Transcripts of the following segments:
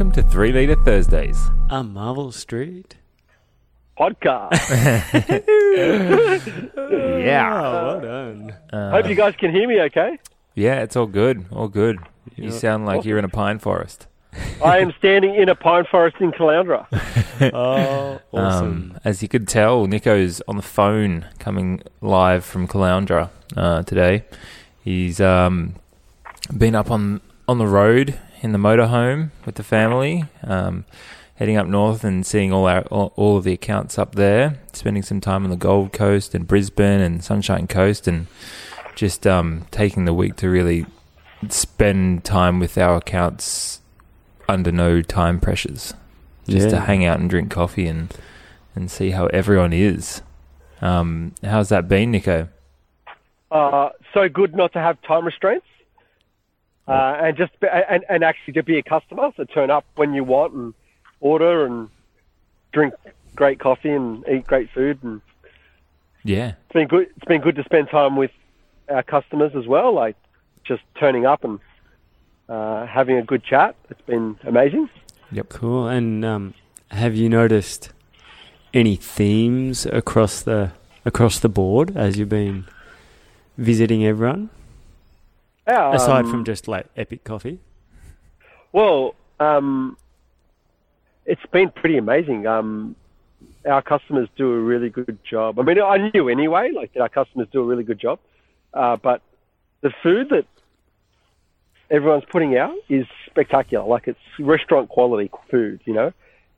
welcome to Three Litre Thursdays. A Marvell Street. podcast. Yeah. Oh, well done. Uh, Hope you guys can hear me okay. yeah, it's all good. All good. You Yeah. sound like you're in a pine forest. I am standing in a pine forest in Caloundra. Oh, awesome. Um, as you could tell, Nico's on the phone coming live from Caloundra uh, today. He's um, been up on, on the road in the motorhome with the family, um, heading up north and seeing all our all, all of the accounts up there, spending some time on the Gold Coast and Brisbane and Sunshine Coast, and just um, taking the week to really spend time with our accounts under no time pressures just to hang out and drink coffee and and see how everyone is. Um, how's that been, Nico? Uh, so good not to have time restraints, uh, and just be, and, and actually to be a customer. So turn up when you want and order and drink great coffee and eat great food. And Yeah, it's been good. It's been good to spend time with our customers as well. Like just turning up and uh, having a good chat. It's been amazing. Yep, cool. And um, have you noticed any themes across the across the board as you've been visiting everyone? Yeah, Aside um, from just like epic coffee. Well, um, it's been pretty amazing. Um, our customers do a really good job. I mean, I knew anyway, like that our customers do a really good job. Uh, but the food that everyone's putting out is spectacular. Like it's restaurant quality food, you know.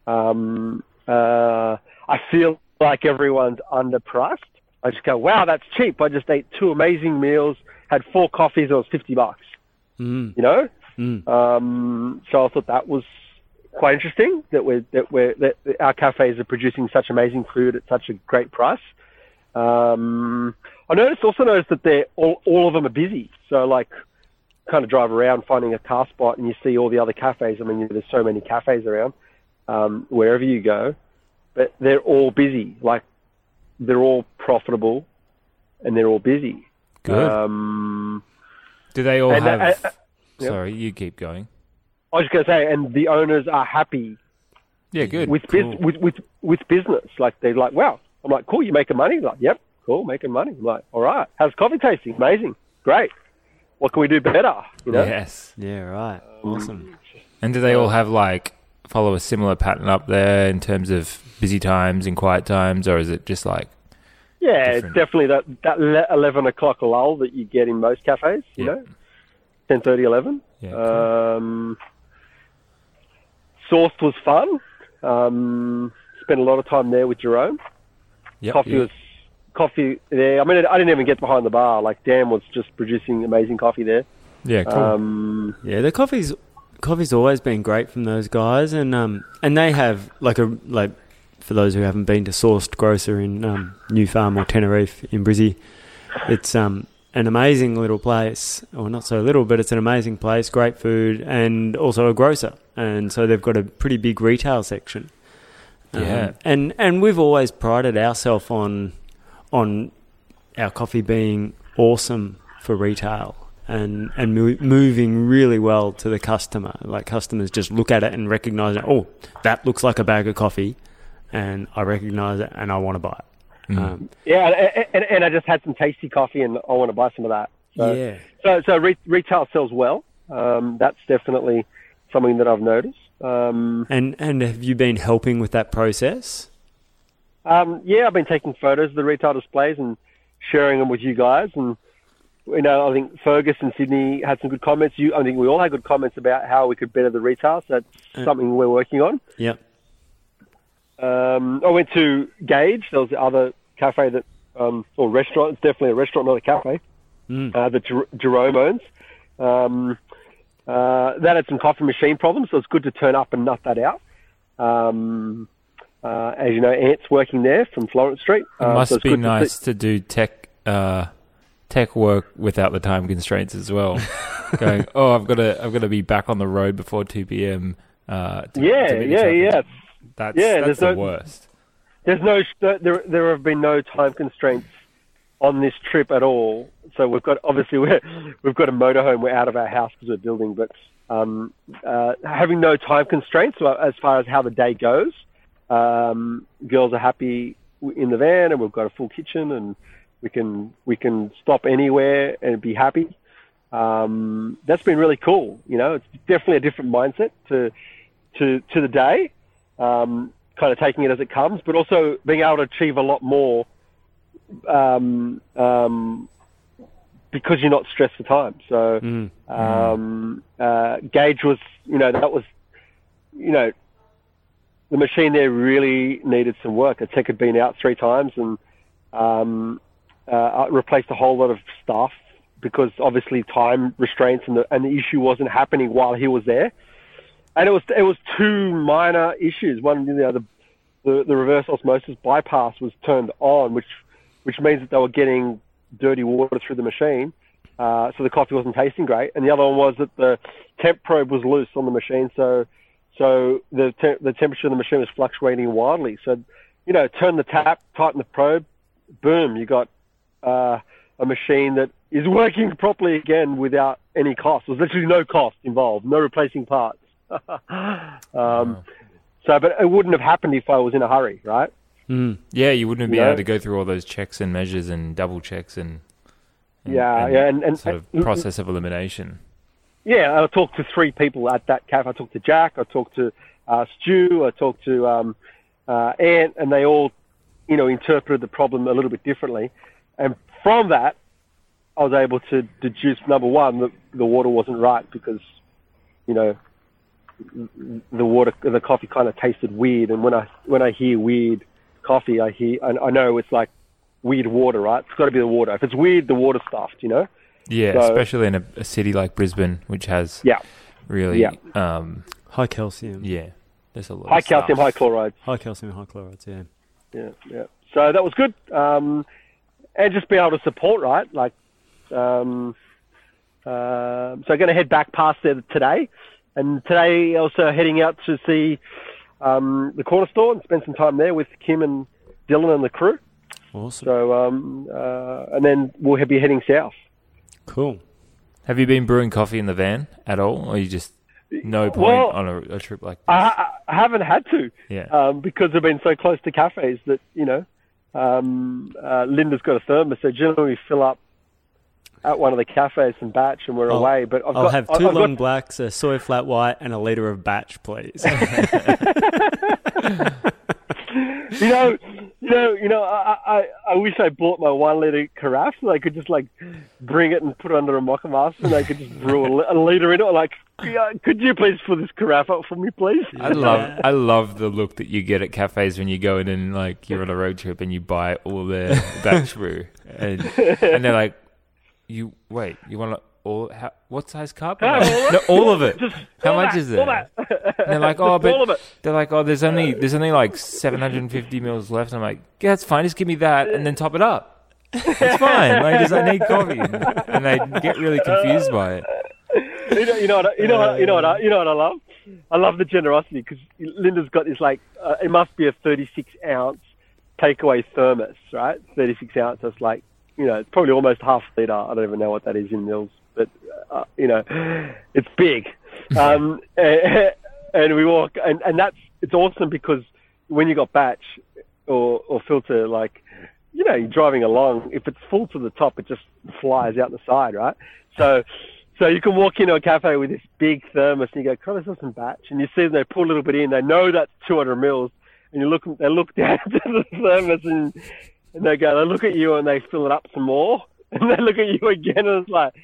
Um, uh, I feel like everyone's underpriced. I just go, wow, that's cheap. I just ate two amazing meals, had four coffees, it was fifty bucks. Mm, You know. mm. Um, so I thought that was quite interesting that we're that we're that our cafes are producing such amazing food at such a great price. Um, I noticed also noticed that they're all all of them are busy. So like, kind of drive around finding a car spot and you see all the other cafes. I mean, there's so many cafes around um, wherever you go, but they're all busy. Like they're all profitable and they're all busy. Good. Um, Do they all and, have? uh, uh, yep. Sorry, you keep going. I was going to say, and the owners are happy Yeah, good. with, cool. bus- with with with business. Like they're like, wow. I'm like, cool. You making money? Like, yep, cool, making money. I'm like, all right. How's coffee tasting? Amazing, great. What can we do better? You know. Yes. Yeah, right. Awesome. And do they all have like follow a similar pattern up there in terms of busy times and quiet times, or is it just like Yeah, Different. it's definitely that that eleven o'clock lull that you get in most cafes. You Yeah. know, ten thirty, eleven. yeah? cool. Um, Sourced was fun. Um, spent a lot of time there with Jerome. Yep. coffee was coffee there. I mean, I didn't even get behind the bar. Like Dan was just producing amazing coffee there. yeah, cool. Um, Yeah, the coffee's coffee's always been great from those guys, and um, and they have like a like for those who haven't been to Sourced Grocer in um, New Farm or Teneriffe in Brizzy, it's um an amazing little place, or not so little, but it's an amazing place, great food, and also a grocer, and so they've got a pretty big retail section. Um, Yeah. and and we've always prided ourselves on on our coffee being awesome for retail and and mo- moving really well to the customer. Like customers just look at it and recognize it. Oh, that looks like a bag of coffee, and I recognize it and I want to buy it. Mm. Um, yeah, and, and, and I just had some tasty coffee, and I want to buy some of that. So, yeah, so, so re- retail sells well. Um, that's definitely something that I've noticed. Um, and and have you been helping with that process? um, yeah, I've been taking photos of the retail displays and sharing them with you guys. And you know, I think Fergus and Sydney had some good comments. You, I think we all had good comments about how we could better the retail. So that's Uh, something we're working on. Yep. Um, I went to Gauge. There was the other cafe that, um, or restaurant. It's definitely a restaurant, not a cafe. Mm. Uh, that Jer- Jerome owns. Um, uh, that had some coffee machine problems, so it's good to turn up and nut that out. Um, uh, as you know, Ant's working there from Florence Street. It Uh, must so be to nice see- to, do tech uh, tech work without the time constraints as well. Going, oh, I've got to I've got to be back on the road before two p.m. Uh, to, yeah, to yeah, yeah. That's Yeah, that's there's the no- worst. There's no there. There have been no time constraints on this trip at all. So we've got obviously we're, we've got a motorhome. We're out of our house because we're building, but um, uh, having no time constraints as far as how the day goes. Um, girls are happy in the van, and we've got a full kitchen, and we can we can stop anywhere and be happy. Um, that's been really cool. You know, it's definitely a different mindset to to to the day. Um, kind of taking it as it comes, but also being able to achieve a lot more um, um, because you're not stressed for time. So Mm. um, uh, Gauge was, you know, that was, you know, the machine there really needed some work. A tech had been out three times and um, uh, replaced a whole lot of stuff because obviously time restraints and the, and the issue wasn't happening while he was there. And it was it was two minor issues. One, you know, the the, the reverse osmosis bypass was turned on, which which means that they were getting dirty water through the machine, uh, so the coffee wasn't tasting great. And the other one was that the temp probe was loose on the machine, so so the te- the temperature of the machine was fluctuating wildly. So, you know, turn the tap, tighten the probe, boom, you got uh, a machine that is working properly again without any cost. There's literally no cost involved, no replacing parts. um, So, but it wouldn't have happened if I was in a hurry, right? Mm. Yeah, you wouldn't be Yeah. able to go through all those checks and measures and double checks and, and Yeah, yeah, and- and- sort of process of elimination. Yeah, I talked to three people at that cafe. I talked to Jack, I talked to uh, Stu, I talked to um, uh, Ant, and they all, you know, interpreted the problem a little bit differently. And from that, I was able to deduce number one that the water wasn't right because, you know, the water, the coffee kind of tasted weird. And when I when I hear weird coffee, I hear I, I know it's like weird water, right? It's got to be the water. If it's weird, the water's stuffed, you know. Yeah, So- especially in a, a city like Brisbane, which has Yeah, really, Yeah. um, High calcium. yeah, there's a lot. high of calcium, stuff. high chlorides. High calcium, high chlorides, yeah. yeah, yeah. So that was good, um, and just be able to support, right? Like, um, uh, so I'm going to head back past there today, and today also heading out to see um, the corner store and spend some time there with Kim and Dylan and the crew. Awesome. So, um, uh, and then we'll be heading south. Cool. Have you been brewing coffee in the van at all, or you just no point Well, on a, a trip like this? I, I haven't had to. yeah, um, because they've been so close to cafes that you know um, uh, Linda's got a thermos, so generally we fill up at one of the cafes and batch, and we're I'll- away. But I've I'll got, have I've 2 got- long blacks, a soy flat white, and a litre of batch, please. you know, you know, you know. I, I, I wish I bought my one liter carafe so I could just like bring it and put it under a Moccamaster, and I could just brew a, a liter in it. Like, could you please fill this carafe up for me, please? I love I love the look that you get at cafes when you go in and like you're on a road trip and you buy all their batch brew and and they're like, you wait, you want to all how, what size cup? Like, all no, all of it. Just How much that, is it? All that. And they're like, oh, but they're like, oh, there's only there's only like 750 mils left. And I'm like, yeah, that's fine. Just give me that and then top it up. It's fine. Like, just, I need coffee, and, they get really confused by it. you know, you know what, I- you know what, you know what, I, you know what I love. I love the generosity because Linda's got this like uh, it must be a 36 ounce takeaway thermos, right? 36 ounce. That's like you know, it's probably almost half a liter. I don't even know what that is in mils, but uh, you know, it's big. Um, and we walk, and and that's it's awesome because when you got batch or or filter, like you know, you're driving along. If it's full to the top, it just flies out the side, right? So. So you can walk into a cafe with this big thermos and you go, "Can I have some batch?" And you see them, they pour a little bit in. They know that's 200 mils, and you look, they look down to the thermos and and they go, they look at you and they fill it up some more, and they look at you again and it's like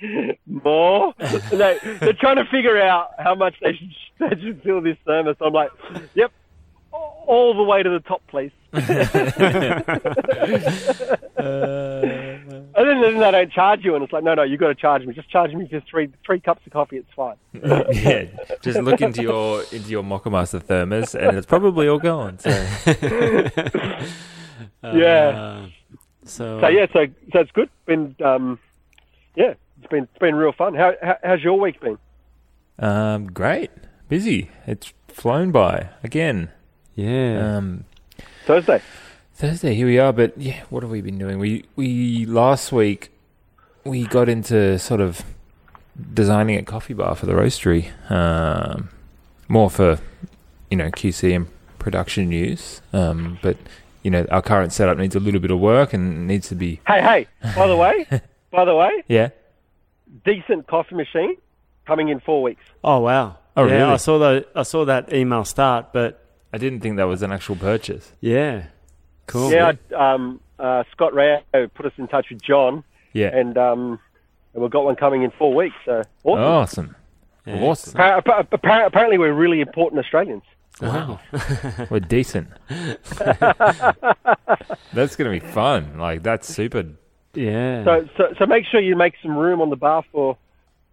more. And they they're trying to figure out how much they should they should fill this thermos. I'm like, "Yep, all the way to the top, please." And then, then they don't charge you, and it's like, no, no, you got to charge me. Just charge me for three three cups of coffee. It's fine. yeah, just look into your into your Moccamaster thermos, and it's probably all gone. So Yeah. Uh, so, So yeah, so so it's good. Been um, yeah, it's been it's been real fun. How, how how's your week been? um, great, busy. It's flown by again. yeah. Um, Thursday. Thursday, here we are. But yeah, what have we been doing? We we last week we got into sort of designing a coffee bar for the roastery, um, more for you know QC and production use. Um, but you know, our current setup needs a little bit of work and needs to be Hey, hey. By the way, by the way, yeah. decent coffee machine coming in four weeks. Oh wow. Oh, yeah, really? I saw the I saw that email start, but I didn't think that was an actual purchase. yeah, cool. Yeah, um, uh, Scott Rao put us in touch with John, Yeah. and um, and we've got one coming in four weeks. So awesome. awesome. Yeah. Awesome. Appar- appar- appar- apparently, we're really important Australians. Wow. We're decent. that's going to be fun. Like, that's super. Yeah. So, so, so make sure you make some room on the bar for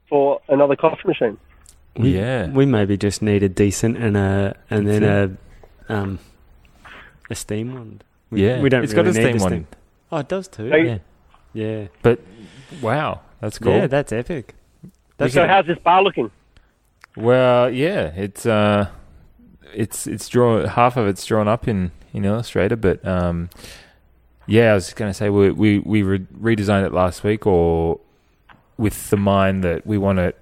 for another coffee machine. we, Yeah. we maybe just need a decent and a and then a um a steam one. We, Yeah. we don't. It's really got a need steam the one. Oh, it does too. Hey, Yeah. Yeah. But wow. That's cool. Yeah, that's epic. That's So, how's this bar looking? Well, yeah, it's uh, it's it's drawn half of it's drawn up in in Illustrator, but um, yeah, I was going to say we we we re- redesigned it last week, or with the mind that we want it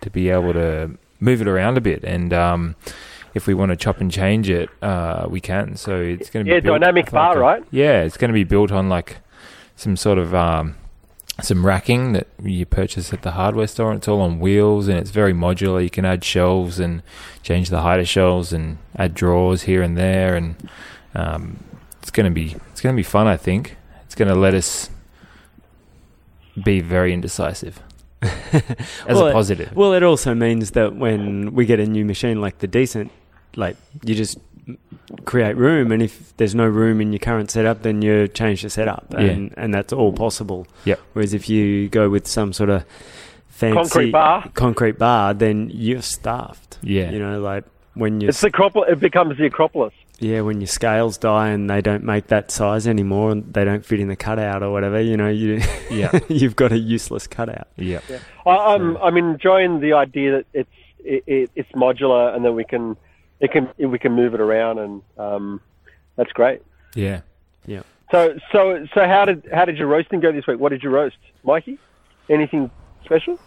to be able to move it around a bit, and um, if we want to chop and change it, uh, we can. So it's going to be Yeah, built dynamic bar, like a- right? Yeah, it's going to be built on like some sort of um, some racking that you purchase at the hardware store. And it's all on wheels and it's very modular. You can add shelves and change the height of shelves and add drawers here and there. And um, it's going to be it's going to be fun. I think it's going to let us be very indecisive as Well, a it- positive. Well, it also means that when we get a new machine like the decent, like you just create room, and if there's no room in your current setup, then you change the setup, and and that's all possible. Yep. Whereas if you go with some sort of fancy Concrete bar. concrete bar, then you're stuffed. yeah, You know, like when you It's the Acropol- It becomes the Acropolis. yeah when your scales die and they don't make that size anymore, and they don't fit in the cutout or whatever. You know, you yeah, you've got a useless cutout. yeah, I, I'm I'm enjoying the idea that it's it, it, it's modular and then we can it can we can move it around and um, that's great. yeah. yeah. So so so how did how did your roasting go this week? What did you roast, Mikey? Anything special?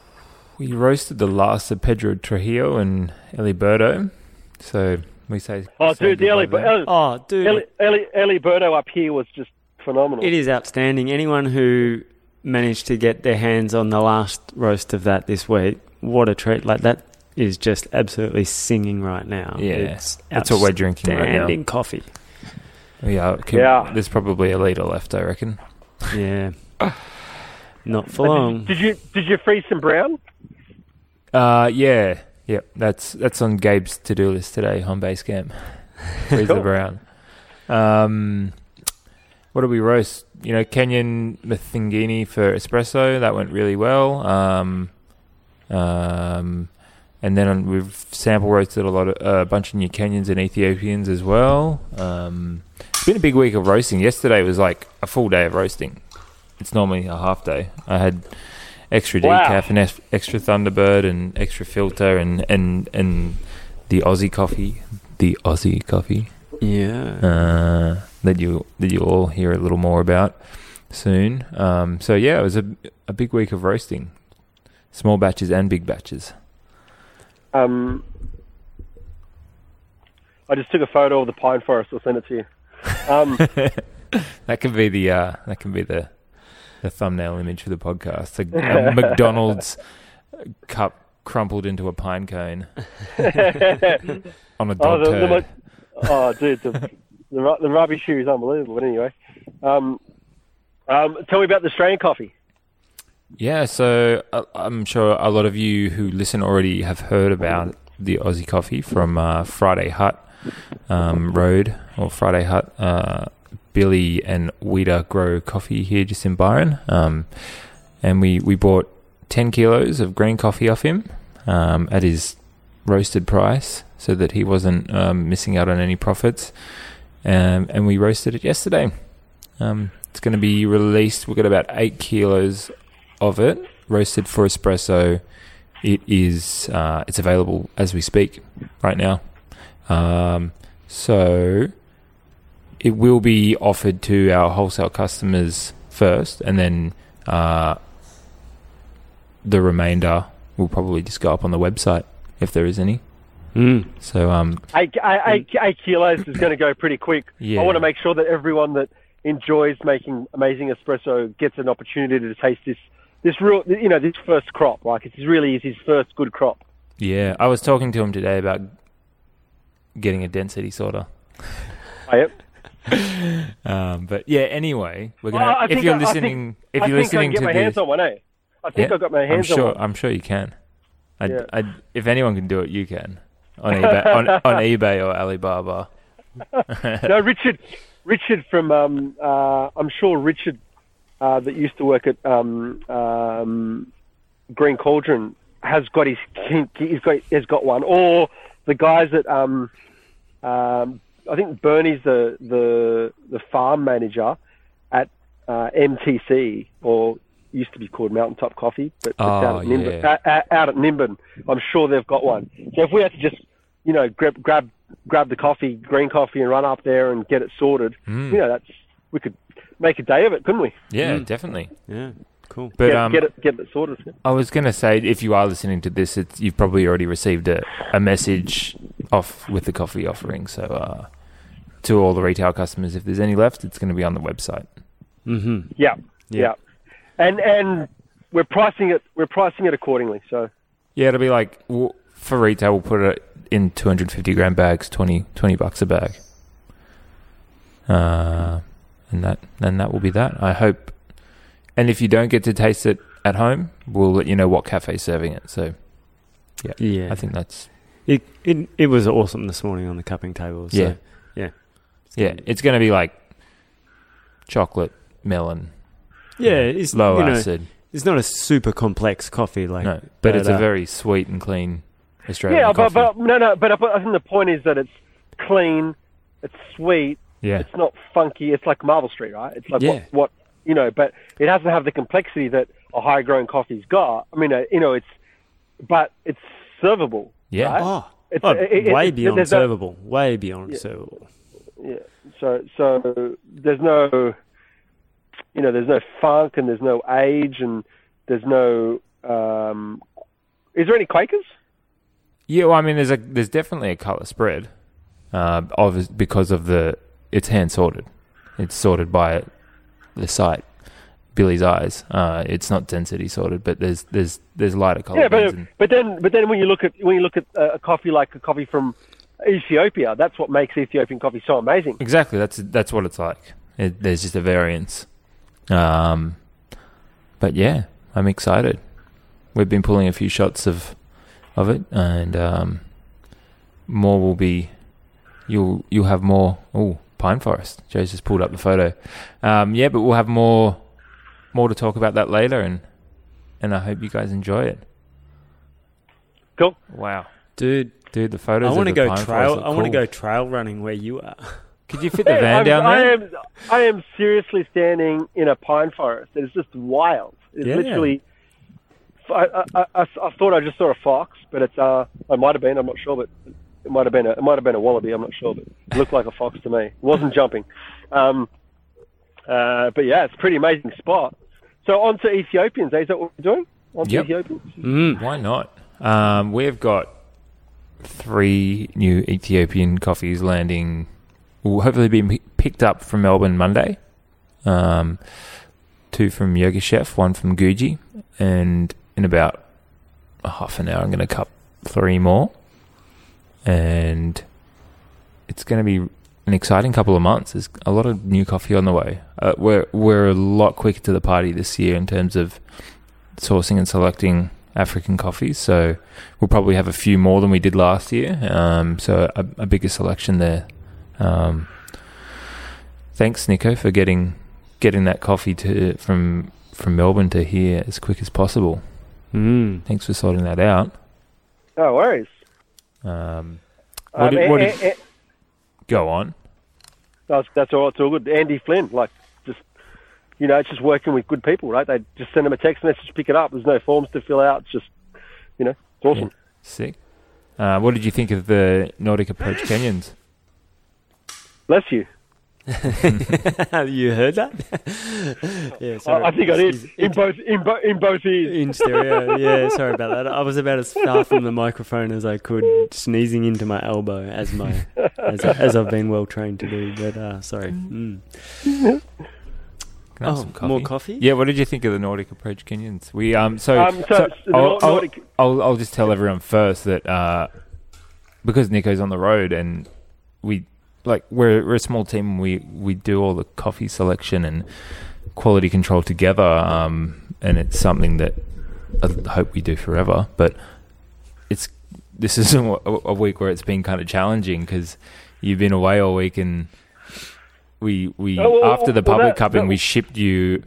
We roasted the last of Pedro Trujillo and Eliberto, so we say. Oh, say dude, the Ellie, goodbye there. Oh, dude, Ellie, Ellie, Ellie Birdo up here was just phenomenal. It is outstanding. Anyone who managed to get their hands on the last roast of that this week, what a treat! Like that is just absolutely singing right now. Yeah, it's that's what we're drinking right now. outstanding coffee. Yeah, can- Yeah. There's probably a liter left, I reckon. Yeah, not for long. Did, did you did you freeze some brown? Uh, yeah, yep. That's that's on Gabe's to do list today on base camp. Freeze the brown. Um, what do we roast? You know, Kenyan Mathingini for espresso. That went really well. Um, um, and then we've sample roasted a lot of uh, a bunch of New Kenyans and Ethiopians as well. Um, it's been a big week of roasting. Yesterday was like a full day of roasting. It's normally a half day. I had extra Wow. decaf and extra Thunderbird and extra filter and and and the Aussie coffee, the Aussie coffee Yeah, uh, that you that you'll all hear a little more about soon. Um, so yeah, it was a a big week of roasting, small batches and big batches. Um, I just took a photo of the pine forest. I'll send it to you. Um, That can be the uh, that can be the the thumbnail image for the podcast. A, a McDonald's cup crumpled into a pine cone on a oh, dog the, the, turd. mo- oh, dude, the, the the rubbish here is unbelievable. But anyway, um, um, tell me about the Australian coffee. Yeah, so uh, I'm sure a lot of you who listen already have heard about the Aussie coffee from uh, Friday Hut um, Road or Friday Hut. Uh, Billy and Weeda grow coffee here just in Byron, um, and we we bought ten kilos of green coffee off him um, at his roasted price, so that he wasn't um, missing out on any profits. Um, and we roasted it yesterday. Um, it's going to be released. We've got about eight kilos of it roasted for espresso. It is uh, it's available as we speak right now. Um, so it will be offered to our wholesale customers first, and then uh, the remainder will probably just go up on the website if there is any. Mm. So um, Eight, eight, eight, eight kilos is going to go pretty quick. Yeah. I want to make sure that everyone that enjoys making amazing espresso gets an opportunity to taste this, this real, you know, this first crop. Like it really is his first good crop. yeah, I was talking to him today about getting a density sorter. Oh, yep. Um, but yeah, anyway, we're gonna. I if you're I- I think- listening, if you're listening to my this, hands on one, eh? I think Yeah, I got my hands I'm sure. on one. I'm sure you can. I, Yeah. I, if anyone can do it, you can. On eBay, on, on eBay or Alibaba. no, Richard, Richard from, um, uh, I'm sure Richard, uh, that used to work at um, um, Green Cauldron, has got his, he's got, has got one. Or the guys at, um, um, I think Bernie's the the the farm manager at uh, MTC, or used to be called Mountaintop Coffee, but Oh, out, at Nimbin, yeah. out, out at Nimbin. I'm sure they've got one. So if we had to just, you know, grab grab grab the coffee, green coffee, and run up there and get it sorted, Mm. you know, that's we could make a day of it, couldn't we? Yeah, Mm. definitely. Yeah, cool. But get, um, get it get it sorted. I was going to say, if you are listening to this, it's, you've probably already received a, a message off with the coffee offering. So, uh, to all the retail customers, if there's any left, it's going to be on the website. Mm-hmm. Yeah, Yeah. yeah, and and we're pricing it we're pricing it accordingly. So Yeah, it'll be like w- for retail, we'll put it in 250 gram bags, 20, 20 bucks a bag. Uh, and that and that will be that. I hope. And if you don't get to taste it at home, we'll let you know what cafe's serving it. So Yeah, yeah, I think that's it, it it was awesome this morning on the cupping table. So, Yeah. yeah, yeah. It's going to be like chocolate, melon, yeah. It's low you know, acid. it's not a super complex coffee like no, but it's a uh, very sweet and clean Australian yeah, but, but no, no, but I think the point is that it's clean, it's sweet, yeah, it's not funky. It's like Marvell Street, right? It's like Yeah. what, what you know, but it doesn't have the complexity that a high grown coffee's got. I mean, uh, you know, it's but it's servable. yeah. right? Oh, It's, oh, it- it- way it- beyond there's no- servable. Way beyond Yeah. servable. Yeah. So so there's no, you know, there's no funk and there's no age and there's no. Um, is there any Quakers? Yeah, well, I mean, there's a there's definitely a color spread, uh, of because of the it's hand sorted. It's sorted by the site, Billy's Eyes. Uh, it's not density sorted, but there's there's there's lighter color. Yeah, but and- but then but then when you look at when you look at uh, a coffee like a coffee from Ethiopia, that's what makes Ethiopian coffee so amazing. exactly that's that's what it's like. It, there's just a variance. Um, but yeah, I'm excited. We've been pulling a few shots of of it, and um, more will be. You'll you'll have more. Oh, pine forest. Joe's just pulled up the photo. Um, yeah, but we'll have more more to talk about that later, and and I hope you guys enjoy it. Cool. Wow, Dude, dude, the photos. I want to go trail. I want to cool. go trail running where you are. Could you fit the van I'm- down I there? am I am seriously standing in a pine forest. It's just wild. It's Yeah. literally. I, I, I, I thought I just saw a fox, but it's uh, I might have been. I'm not sure, but it might have been a it might have been a wallaby. I'm not sure, but it looked like a fox to me. It wasn't jumping. Um, uh, but yeah, it's a pretty amazing spot. So on to Ethiopians. eh? Is that what we're doing? On to Yep. Ethiopians. Mm. Why not? Um, we've got three new Ethiopian coffees landing. Will hopefully be p- picked up from Melbourne Monday. Um, two from Yirgacheffe, one from Guji, and in about half an hour, I'm going to cup three more. And it's going to be an exciting couple of months. There's a lot of new coffee on the way. Uh, we're we're a lot quicker to the party this year in terms of sourcing and selecting African coffees. So we'll probably have a few more than we did last year. Um, so a, a bigger selection there. Um, thanks, Nico, for getting getting that coffee to from from Melbourne to here as quick as possible. Mm. Thanks for sorting that out. No worries. Um, what Um, did, what a- did, a- a- go on. That's, that's all. It's all good. Andy Flynn, like, just you know, it's just working with good people, right? They just send them a text message, pick it up. There's no forms to fill out. It's just, you know, it's awesome. Sick. Uh, what did you think of the Nordic Approach Kenyans? Bless you. you heard that? yeah, sorry. I, I think I did in both in, bo- in both ears. in stereo. Yeah, sorry about that. I was about as far from the microphone as I could, sneezing into my elbow as my as, as I've been well trained to do. But uh, sorry. Mm. Can I have Oh, some coffee? more coffee? Yeah, what did you think of the Nordic Approach Kenyans? We um so, Um, so, the I'll, Nor- I'll- Nordic, I'll, I'll just tell everyone first that uh, because Nico's on the road and we like we're we're a small team. We we do all the coffee selection and quality control together, um, and it's something that I hope we do forever. But it's this is a, a week where it's been kind of challenging because you've been away all week and we we Oh, well, after the well, public that- cupping that- we shipped you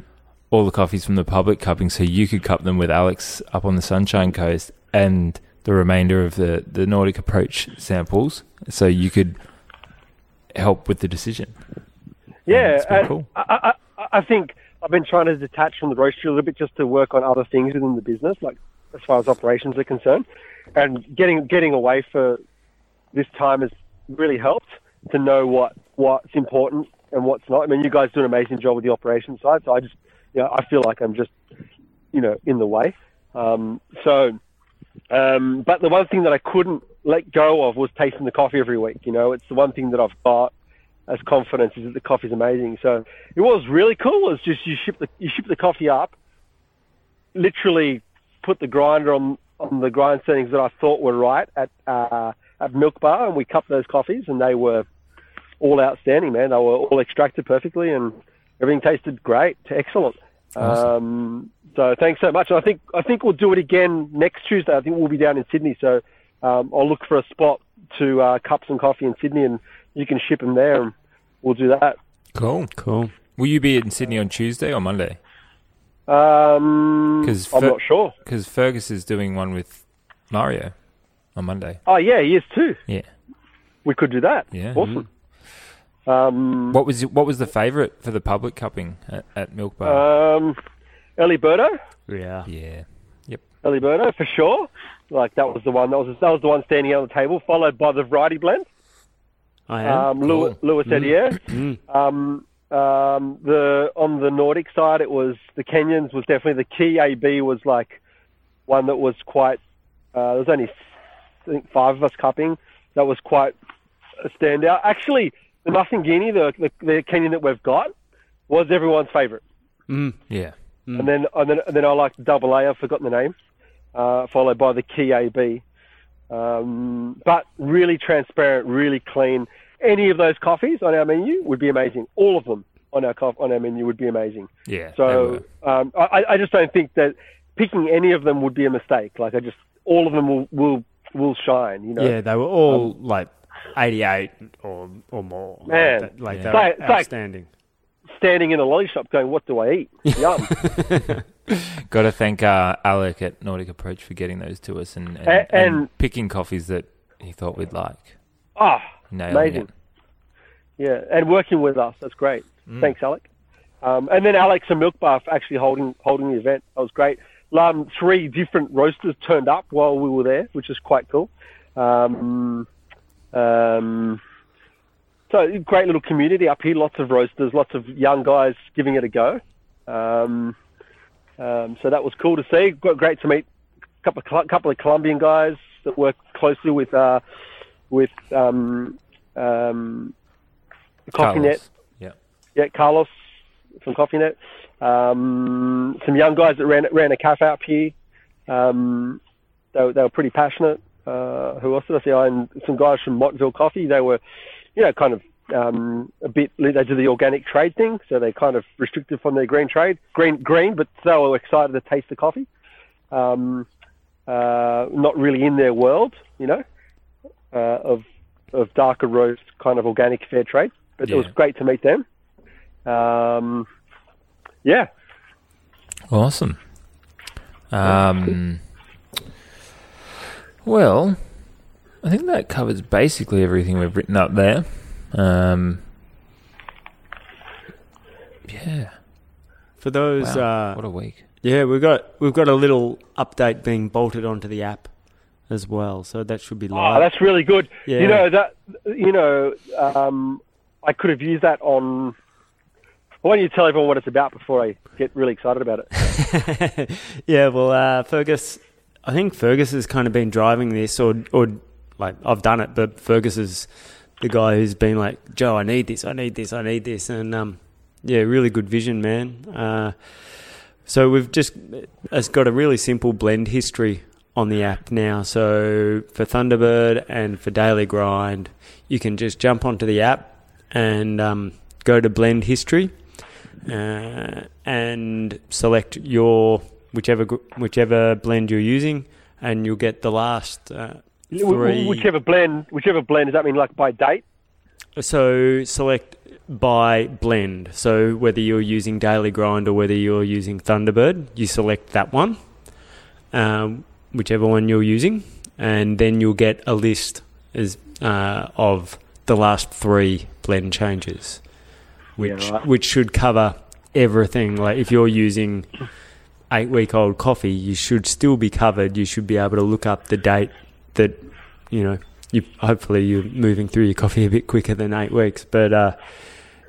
all the coffees from the public cupping so you could cup them with Alex up on the Sunshine Coast and the remainder of the the Nordic approach samples so you could help with the decision. yeah, and cool. I, I, I think I've been trying to detach from the roastery a little bit just to work on other things within the business, like as far as operations are concerned, and getting getting away for this time has really helped to know what what's important and what's not. I mean, you guys do an amazing job with the operations side, so I just, you know, I feel like I'm just, you know, in the way. Um, so, um, but the one thing that I couldn't let go of was tasting the coffee every week. You know, it's the one thing that I've got as confidence is that the coffee's amazing. So it was really cool. It's just you ship the you ship the coffee up, literally put the grinder on on the grind settings that I thought were right at uh, at Milk Bar, and we cupped those coffees, and they were all outstanding, man. They were all extracted perfectly, and everything tasted great, excellent. Awesome. Um, so thanks so much. I think I think we'll do it again next Tuesday. I think we'll be down in Sydney, so um, I'll look for a spot to uh, cup some coffee in Sydney, and you can ship them there, and we'll do that. Cool. Cool. Will you be in Sydney on Tuesday or Monday? Um, 'Cause I'm for- not sure. Because Fergus is doing one with Mario on Monday. Oh yeah, he is too. Yeah. We could do that. Yeah. Awesome. Um, What was what was the favourite for the public cupping at, at Milk Bar? um, Eliberto, Yeah. yeah. Yep. Eliberto for sure. Like that was the one. That was that was the one standing on the table, followed by the variety blend. I am. Um, Louis, Cool. Louis Edier. Mm. Um, um, the on the Nordic side, it was the Kenyans was definitely the key. AB was like one that was quite. Uh, there was only I think five of us cupping. That was quite a standout. Actually, the Masingini, the, the the Kenyan that we've got, was everyone's favourite. Mm. Yeah. Mm. And then and then and then I like the double A. I've forgotten the name. Uh, followed by the key AB. Um, but really transparent, really clean. Any of those coffees on our menu would be amazing. All of them on our cof- on our menu would be amazing. Yeah. So um, I, I just don't think that picking any of them would be a mistake. Like I just all of them will will, will shine. You know. Yeah, they were all like 88 or or more. Like Man. that- like, Yeah. they It's were like- it's like- outstanding. Standing in a lolly shop, going, "What do I eat?" Yum. Got to thank uh, Alec at Nordic Approach for getting those to us and, and, and and- picking coffees that he thought we'd like. Ah, Nailing Amazing. it. yeah, and working with us, that's great. Mm. Thanks, Alec. Um, and then Alex and Milk Bar for actually holding holding the event. That was great. Um, three different roasters turned up while we were there, which is quite cool. Um, um, so great little community up here. Lots of roasters, lots of young guys giving it a go. Um, um, so that was cool to see. Got great to meet a couple of, couple of Colombian guys that work closely with uh, with um, um, CoffeeNet. Yeah. Yeah, Carlos from CoffeeNet. Um, some young guys that ran ran a cafe up here. Um, they, were- they were pretty passionate. Uh, who else did I see? I and some guys from Mottville Coffee. They were, you know, kind of um, a bit. They do the organic trade thing, so they're kind of restricted from their green trade, green green, but they were excited to taste the coffee. Um, uh, not really in their world, you know, uh, of of darker roast, kind of organic fair trade. But it was great to meet them. Um, yeah, Awesome. Um, well, I think that covers basically everything we've written up there. Um, yeah. For those, Wow. uh, what a week. yeah, we've got we've got a little update being bolted onto the app as well, so that should be oh, live. that's really good. Yeah. You know that. You know, um, I could have used that on. Why don't you tell everyone what it's about before I get really excited about it? yeah, well, uh, Fergus, I think Fergus has kind of been driving this, or or like I've done it, but Fergus is the guy who's been like, Joe, I need this, I need this, I need this, and um, yeah, really good vision, man. Uh, so we've just it's got a really simple blend history on the app now. So for Thunderbird and for Daily Grind, you can just jump onto the app and um, go to blend history uh, and select your whichever whichever blend you're using, and you'll get the last uh, three. Whichever blend, whichever blend. Does that mean like by date? So select by blend. So whether you're using Daily Grind or whether you're using Thunderbird, you select that one, um, whichever one you're using, and then you'll get a list as, uh, of the last three blend changes, which Yeah, right. which should cover everything. Like if you're using eight week old coffee, you should still be covered. You should be able to look up the date that you know. You hopefully you're moving through your coffee a bit quicker than eight weeks, but uh,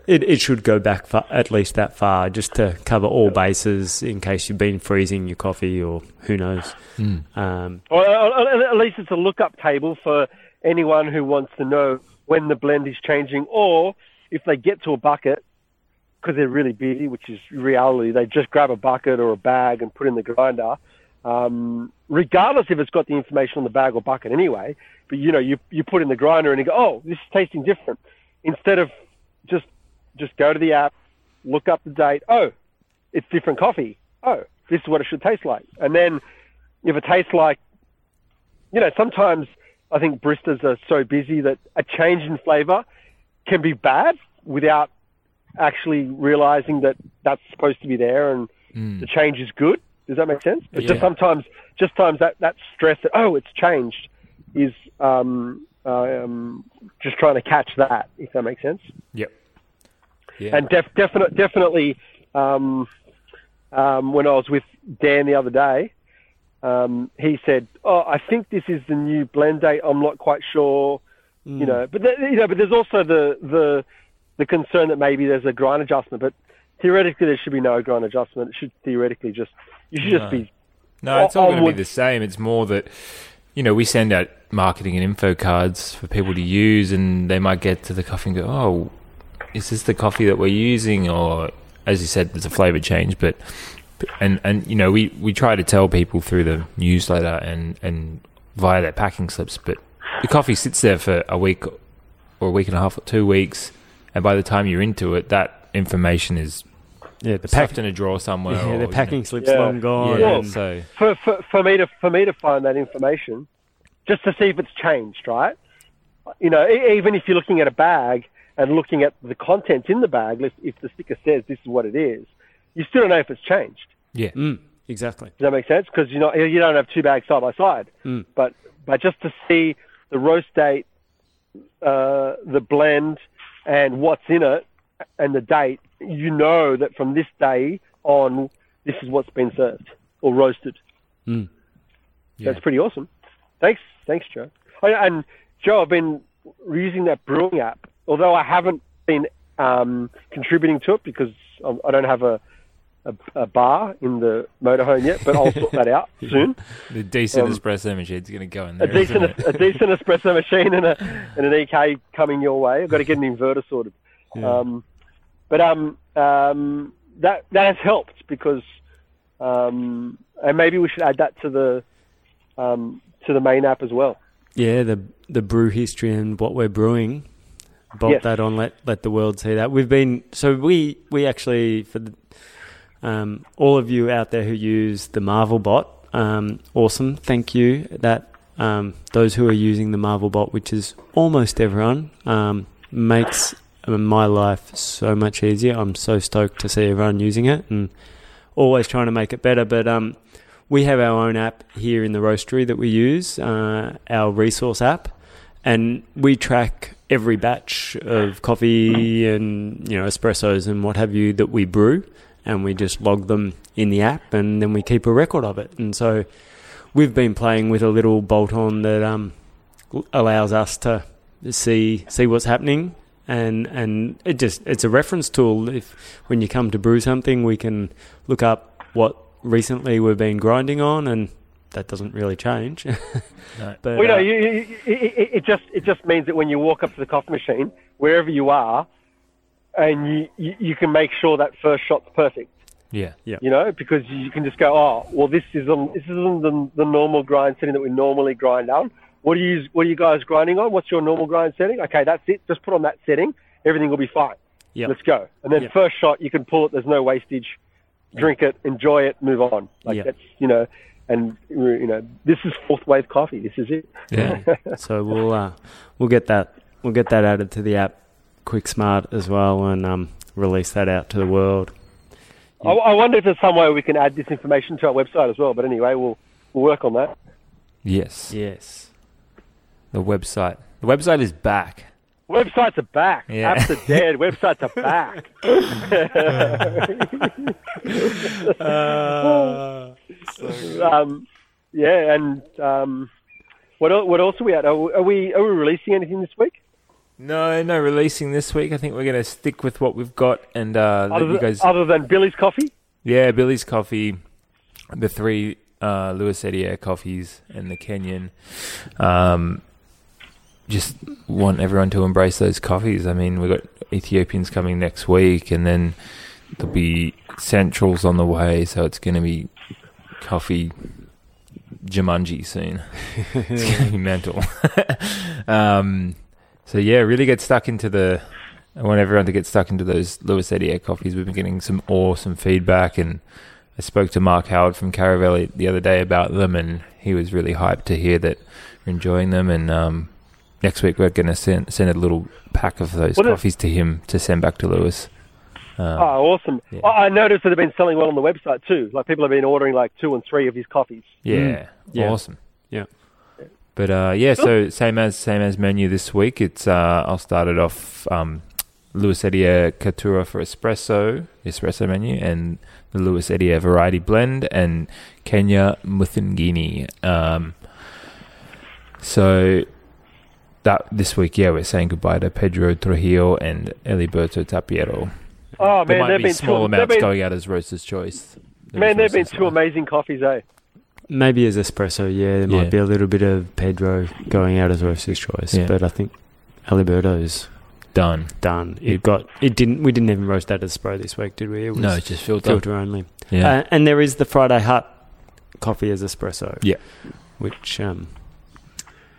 it it should go back fa at least that far, just to cover all bases in case you've been freezing your coffee or who knows. Mm. Um, Or at least it's a lookup table for anyone who wants to know when the blend is changing, or if they get to a bucket because they're really busy, which is reality. They just grab a bucket or a bag and put in the grinder, um, regardless if it's got the information on the bag or bucket anyway. But you know, you you put in the grinder and you go, oh, this is tasting different. Instead of just just go to the app, look up the date. Oh, it's different coffee. Oh, this is what it should taste like. And then if it tastes like, you know, sometimes I think baristas are so busy that a change in flavour can be bad without actually realizing that that's supposed to be there and Mm. the change is good. Does that make sense? But Yeah. just sometimes, just times that, that stress that, oh, it's changed is um, um, just trying to catch that, if that makes sense. Yep. Yeah. And def- definite, definitely, um, um, when I was with Dan the other day, um, he said, "Oh, I think this is the new blend date. I'm not quite sure, you know." But th- you know, but there's also the the the concern that maybe there's a grind adjustment. But theoretically, there should be no grind adjustment. It should theoretically just you should just No. be No, it's all going to be the same. It's more that, you know, we send out marketing and info cards for people to use, and they might get to the coffee and go, oh, is this the coffee that we're using? Or, as you said, there's a flavour change. But, and, and you know, we, we try to tell people through the newsletter and, and via their packing slips, but the coffee sits there for a week or a week and a half or two weeks, and by the time you're into it, that information is yeah, the pack, stuffed in a drawer somewhere. yeah, or, the you know, packing slip's Yeah. long gone. Yeah, and- so for, for, for me to for me to find that information, just to see if it's changed, right? You know, e- even if you're looking at a bag and looking at the contents in the bag, if, if the sticker says this is what it is, you still don't know if it's changed. yeah. Mm, exactly. Does that make sense? Because you know you don't have two bags side by side, Mm. but but just to see the roast date, uh, the blend, and what's in it, and the date, you know that from this day on, this is what's been served or roasted. Mm. Yeah. That's pretty awesome. Thanks, thanks, Joe. Oh, yeah, and Joe, I've been using that brewing app, although I haven't been um, contributing to it because I'm- don't have a, a, a bar in the motorhome yet, but I'll sort that out soon. The decent Um, espresso machine's going to go in there. A decent, a decent espresso machine and a and an EK coming your way. I've got to get an inverter sorted. Yeah. Um, but um, um, that that has helped because, um, and maybe we should add that to the um, to the main app as well. Yeah, the the brew history and what we're brewing. Bolt Yes. that on. Let let the world see that. We've been so we we actually for the, um, all of you out there who use the Marvell bot. Um, awesome, thank you. That um, those who are using the Marvell bot, which is almost everyone, um, makes my life so much easier. I'm so stoked to see everyone using it and always trying to make it better. But um, we have our own app here in the roastery that we use, uh, our resource app, and we track every batch of coffee and you know espressos and what have you that we brew, and we just log them in the app, and then we keep a record of it. And so we've been playing with a little bolt-on that um, allows us to see see what's happening and and it just it's a reference tool. If when you come to brew something, we can look up what recently we've been grinding on, and that doesn't really change. No. but Well, you know, uh, you, you, it, it- it just it just means that when you walk up to the coffee machine, wherever you are, and you, you, you can make sure that first shot's perfect. Yeah, yeah. You know, because you can just go, oh, well, this is on this isn't the, the normal grind setting that we normally grind on. What are you what are you guys grinding on? What's your normal grind setting? Okay, that's it. Just put on that setting. Everything will be fine. Yep. Let's go. And then Yep. first shot, you can pull it. There's no wastage. Drink it, enjoy it, move on. Like Yep. that's you know, and you know, this is fourth wave coffee. This is it. Yeah. so we'll uh, we'll get that we'll get that added to the app, Quick Smart as well, and um, release that out to the world. I, I wonder if there's some way we can add this information to our website as well. But anyway, we'll we'll work on that. yes. Yes. The website. The website is back. Websites are back. Yeah. Apps are dead. Websites are back. um, yeah, and um, what el- what else are we at? Are we, are we are we releasing anything this week? No, no releasing this week. I think we're going to stick with what we've got and uh, Other, you than- guys. other than Billy's coffee? Yeah, Billy's Coffee, the three uh, Louis Edier coffees, and the Kenyan. Um, just want everyone to embrace those coffees. I mean, we've got Ethiopians coming next week, and then there'll be Centrals on the way, so it's going to be coffee Jumanji soon. it's going to be mental. um, so, yeah, really get stuck into the I want everyone to get stuck into those Louis Edier coffees. We've been getting some awesome feedback, and I spoke to Mark Howard from Caravelli the other day about them, and he was really hyped to hear that we're enjoying them. And um, next week we're going to send send a little pack of those What is- coffees to him to send back to Lewis. Um, Oh, awesome! yeah. I I noticed that they've been selling well on the website too. Like people have been ordering like two and three of his coffees. Yeah, Yeah. awesome. Yeah. But uh, yeah, so same as same as menu this week. It's uh, I'll start it off um, Louis Edier Caturra for espresso, espresso menu, and the Louis Edier variety blend, and Kenya Muthingini. Um, so that this week, yeah, we're saying goodbye to Pedro Trujillo and Eliberto Tapiero. Oh there man, might they've be been small two, amounts been, going out as roaster's choice. man, they've been two choice. amazing coffees, eh? Maybe as espresso, yeah, there Yeah. might be a little bit of Pedro going out as roaster's choice, Yeah. but I think Eliberto's done. done. It- It got it didn't. We didn't even roast that as spray this week, did we? It was No, it's just filter. filter only. Yeah. Uh, and there is the Friday Hut coffee as espresso. Yeah. which um,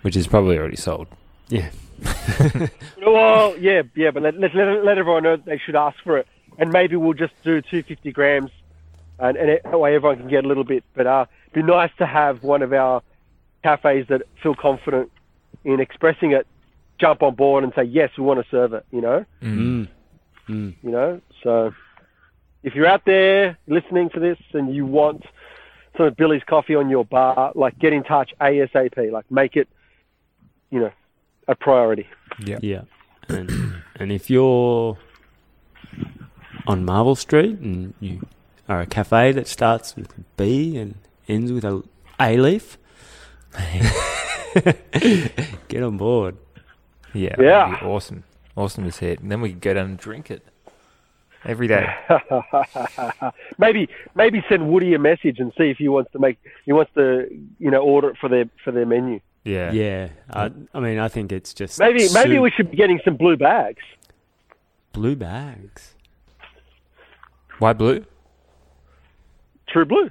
which is probably already sold. Yeah, Well, yeah, yeah, but let, let, let, let everyone know that they should ask for it, and maybe we'll just do 250 grams, and, and it, that way everyone can get a little bit. But uh, it'd be nice to have one of our cafes that feel confident in expressing it, jump on board and say yes, we want to serve it. You know, mm. Mm. you know. So if you're out there listening to this and you want some of Billy's coffee on your bar, like get in touch ASAP. Like make it, you know, a priority. Yeah. yeah. And and if you're on Marvell Street and you are a cafe that starts with a B and ends with a A leaf, get on board. Yeah, Yeah. that'd be awesome. Awesome to see it. And then we can go down and drink it every day. maybe maybe send Woody a message and see if he wants to make he wants to you know order it for their for their menu. Yeah. Yeah, I, I mean, I think it's just Maybe maybe soup- we should be getting some blue bags. blue bags. Why blue? True blue.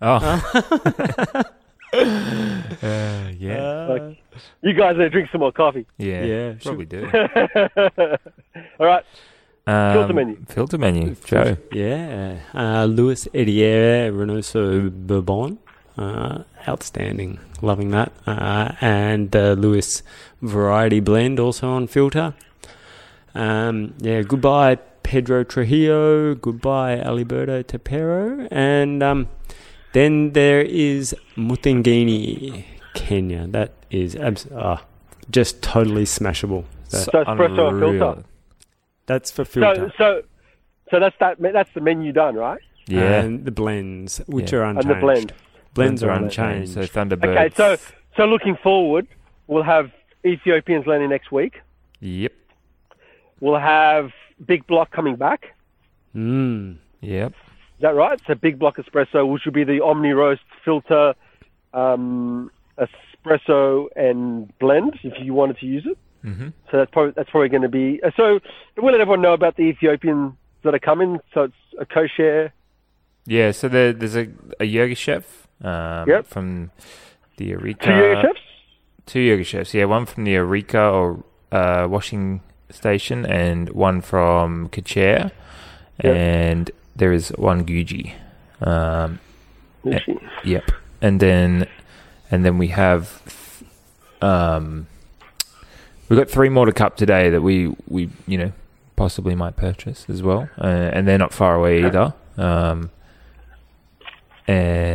Oh. Uh, yeah. Like, you guys need to drink some more coffee. yeah. yeah, Probably do. All right. Um, Filter menu. Filter menu. Joe. Yeah, uh, Louis Edier Renoso Bourbon, uh, outstanding, loving that, uh, and the Louis Variety Blend also on filter. Um, yeah, goodbye Pedro Trujillo, goodbye Eliberto Tapiero, and um, then there is Mutengini, Kenya. That is abs- ah, just totally smashable. That- So espresso and unreal. filter. that's for So filter. so so that's that that's the menu done, right? Yeah. and the blends, which Yeah. are And the blend. Blends are unchanged. unchanged. So Thunderbirds. Okay, so so looking forward, we'll have Ethiopians landing next week. Yep. we'll have Big Block coming back. Mm. Yep. Is that right? So Big Block Espresso, which will be the Omni Roast filter um, espresso and blend, if you wanted to use it. Mm-hmm. So that's probably that's probably going to be. uh, So we'll let everyone know about the Ethiopians that are coming. So it's a co-share. Yeah. So there, there's a, a Yirgacheffe um, Yep. from the Eureka. Two Yirgacheffes. Two Yirgacheffes. Yeah, one from the Eureka or uh, washing station, and one from Kochere, Yep. and there is one Guji. Um, Is she? Yep. And then and then we have um we've got three more to cup today that we we you know possibly might purchase as well. Uh, and they're not far away either. Um and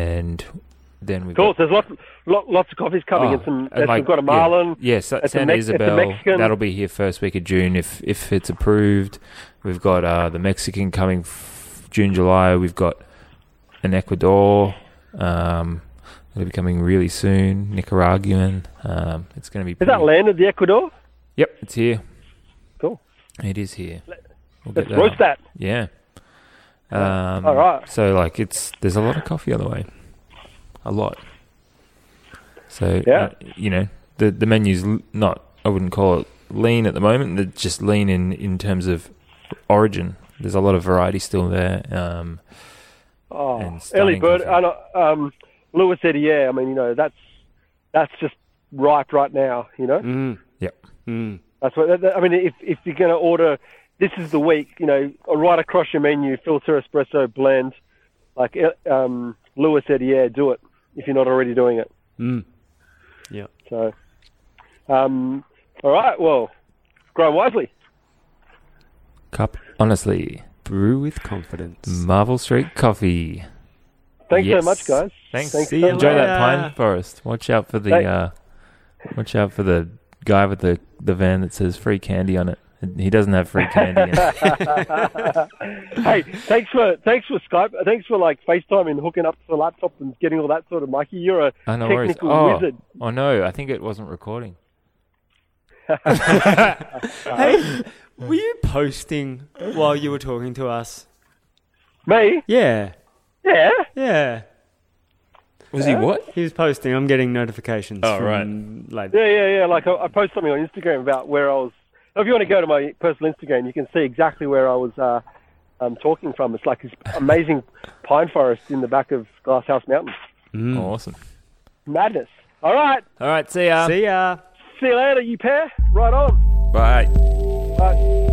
then we've Cool. got there's lots, lot, lots of coffees coming Oh, and some. and and like- we've got a yeah. Marlin. Yeah, It's Santa a Isabel. That'll be here first week of June if if it's approved. We've got uh, the Mexican coming f- June July. We've got an Ecuador. Um, that'll be coming really soon. Nicaraguan. Um, it's going to be. Is that landed the Ecuador? Yep, it's here. Cool. It is here. We'll Let's get that roast up. that. Yeah. Um, All right. So like it's there's a lot of coffee on the way, a lot. So Yeah. uh, you know the the menu's not I wouldn't call it lean at the moment. They're just lean in in terms of origin. There's a lot of variety still there. Um, Oh, And early bird. coffee. I know, um, Lewis said, yeah. I mean, you know, that's that's just ripe right now. You know, Mm. Yep. Mm. that's what. That, that- I mean, if if you're going to order, this is the week. You know, right across your menu, filter espresso blend. Like uh, um, Lewis said, yeah, do it if you're not already doing it. Mm. Yeah. So, um, all right. Well, grow wisely. cup honestly, Brew with confidence. Marvell Street Coffee. Thanks Yes. so much, guys. Thanks. Thanks See so you Enjoy much. that pine forest. Watch out for the uh, watch out for the guy with the, the van that says free candy on it. He doesn't have free candy. hey, thanks for thanks for Skype. Thanks for like FaceTime and hooking up to the laptop and getting all that sort of Mikey. You're a Oh, no worries. technical Oh, wizard. oh no, I think it wasn't recording. Hey, were you posting while you were talking to us? Me? Yeah. Yeah. Yeah. Was he what? He was posting. I'm getting notifications. Oh, from, Like, Yeah, yeah, yeah. Like I, I post something on Instagram about where I was. If you want to go to my personal Instagram, you can see exactly where I was uh, um, talking from. It's like this amazing pine forest in the back of Glasshouse Mountain. Mm. Awesome. Madness. All right. All right, see ya. See ya. See you later, you pair. Right on. Bye. Bye.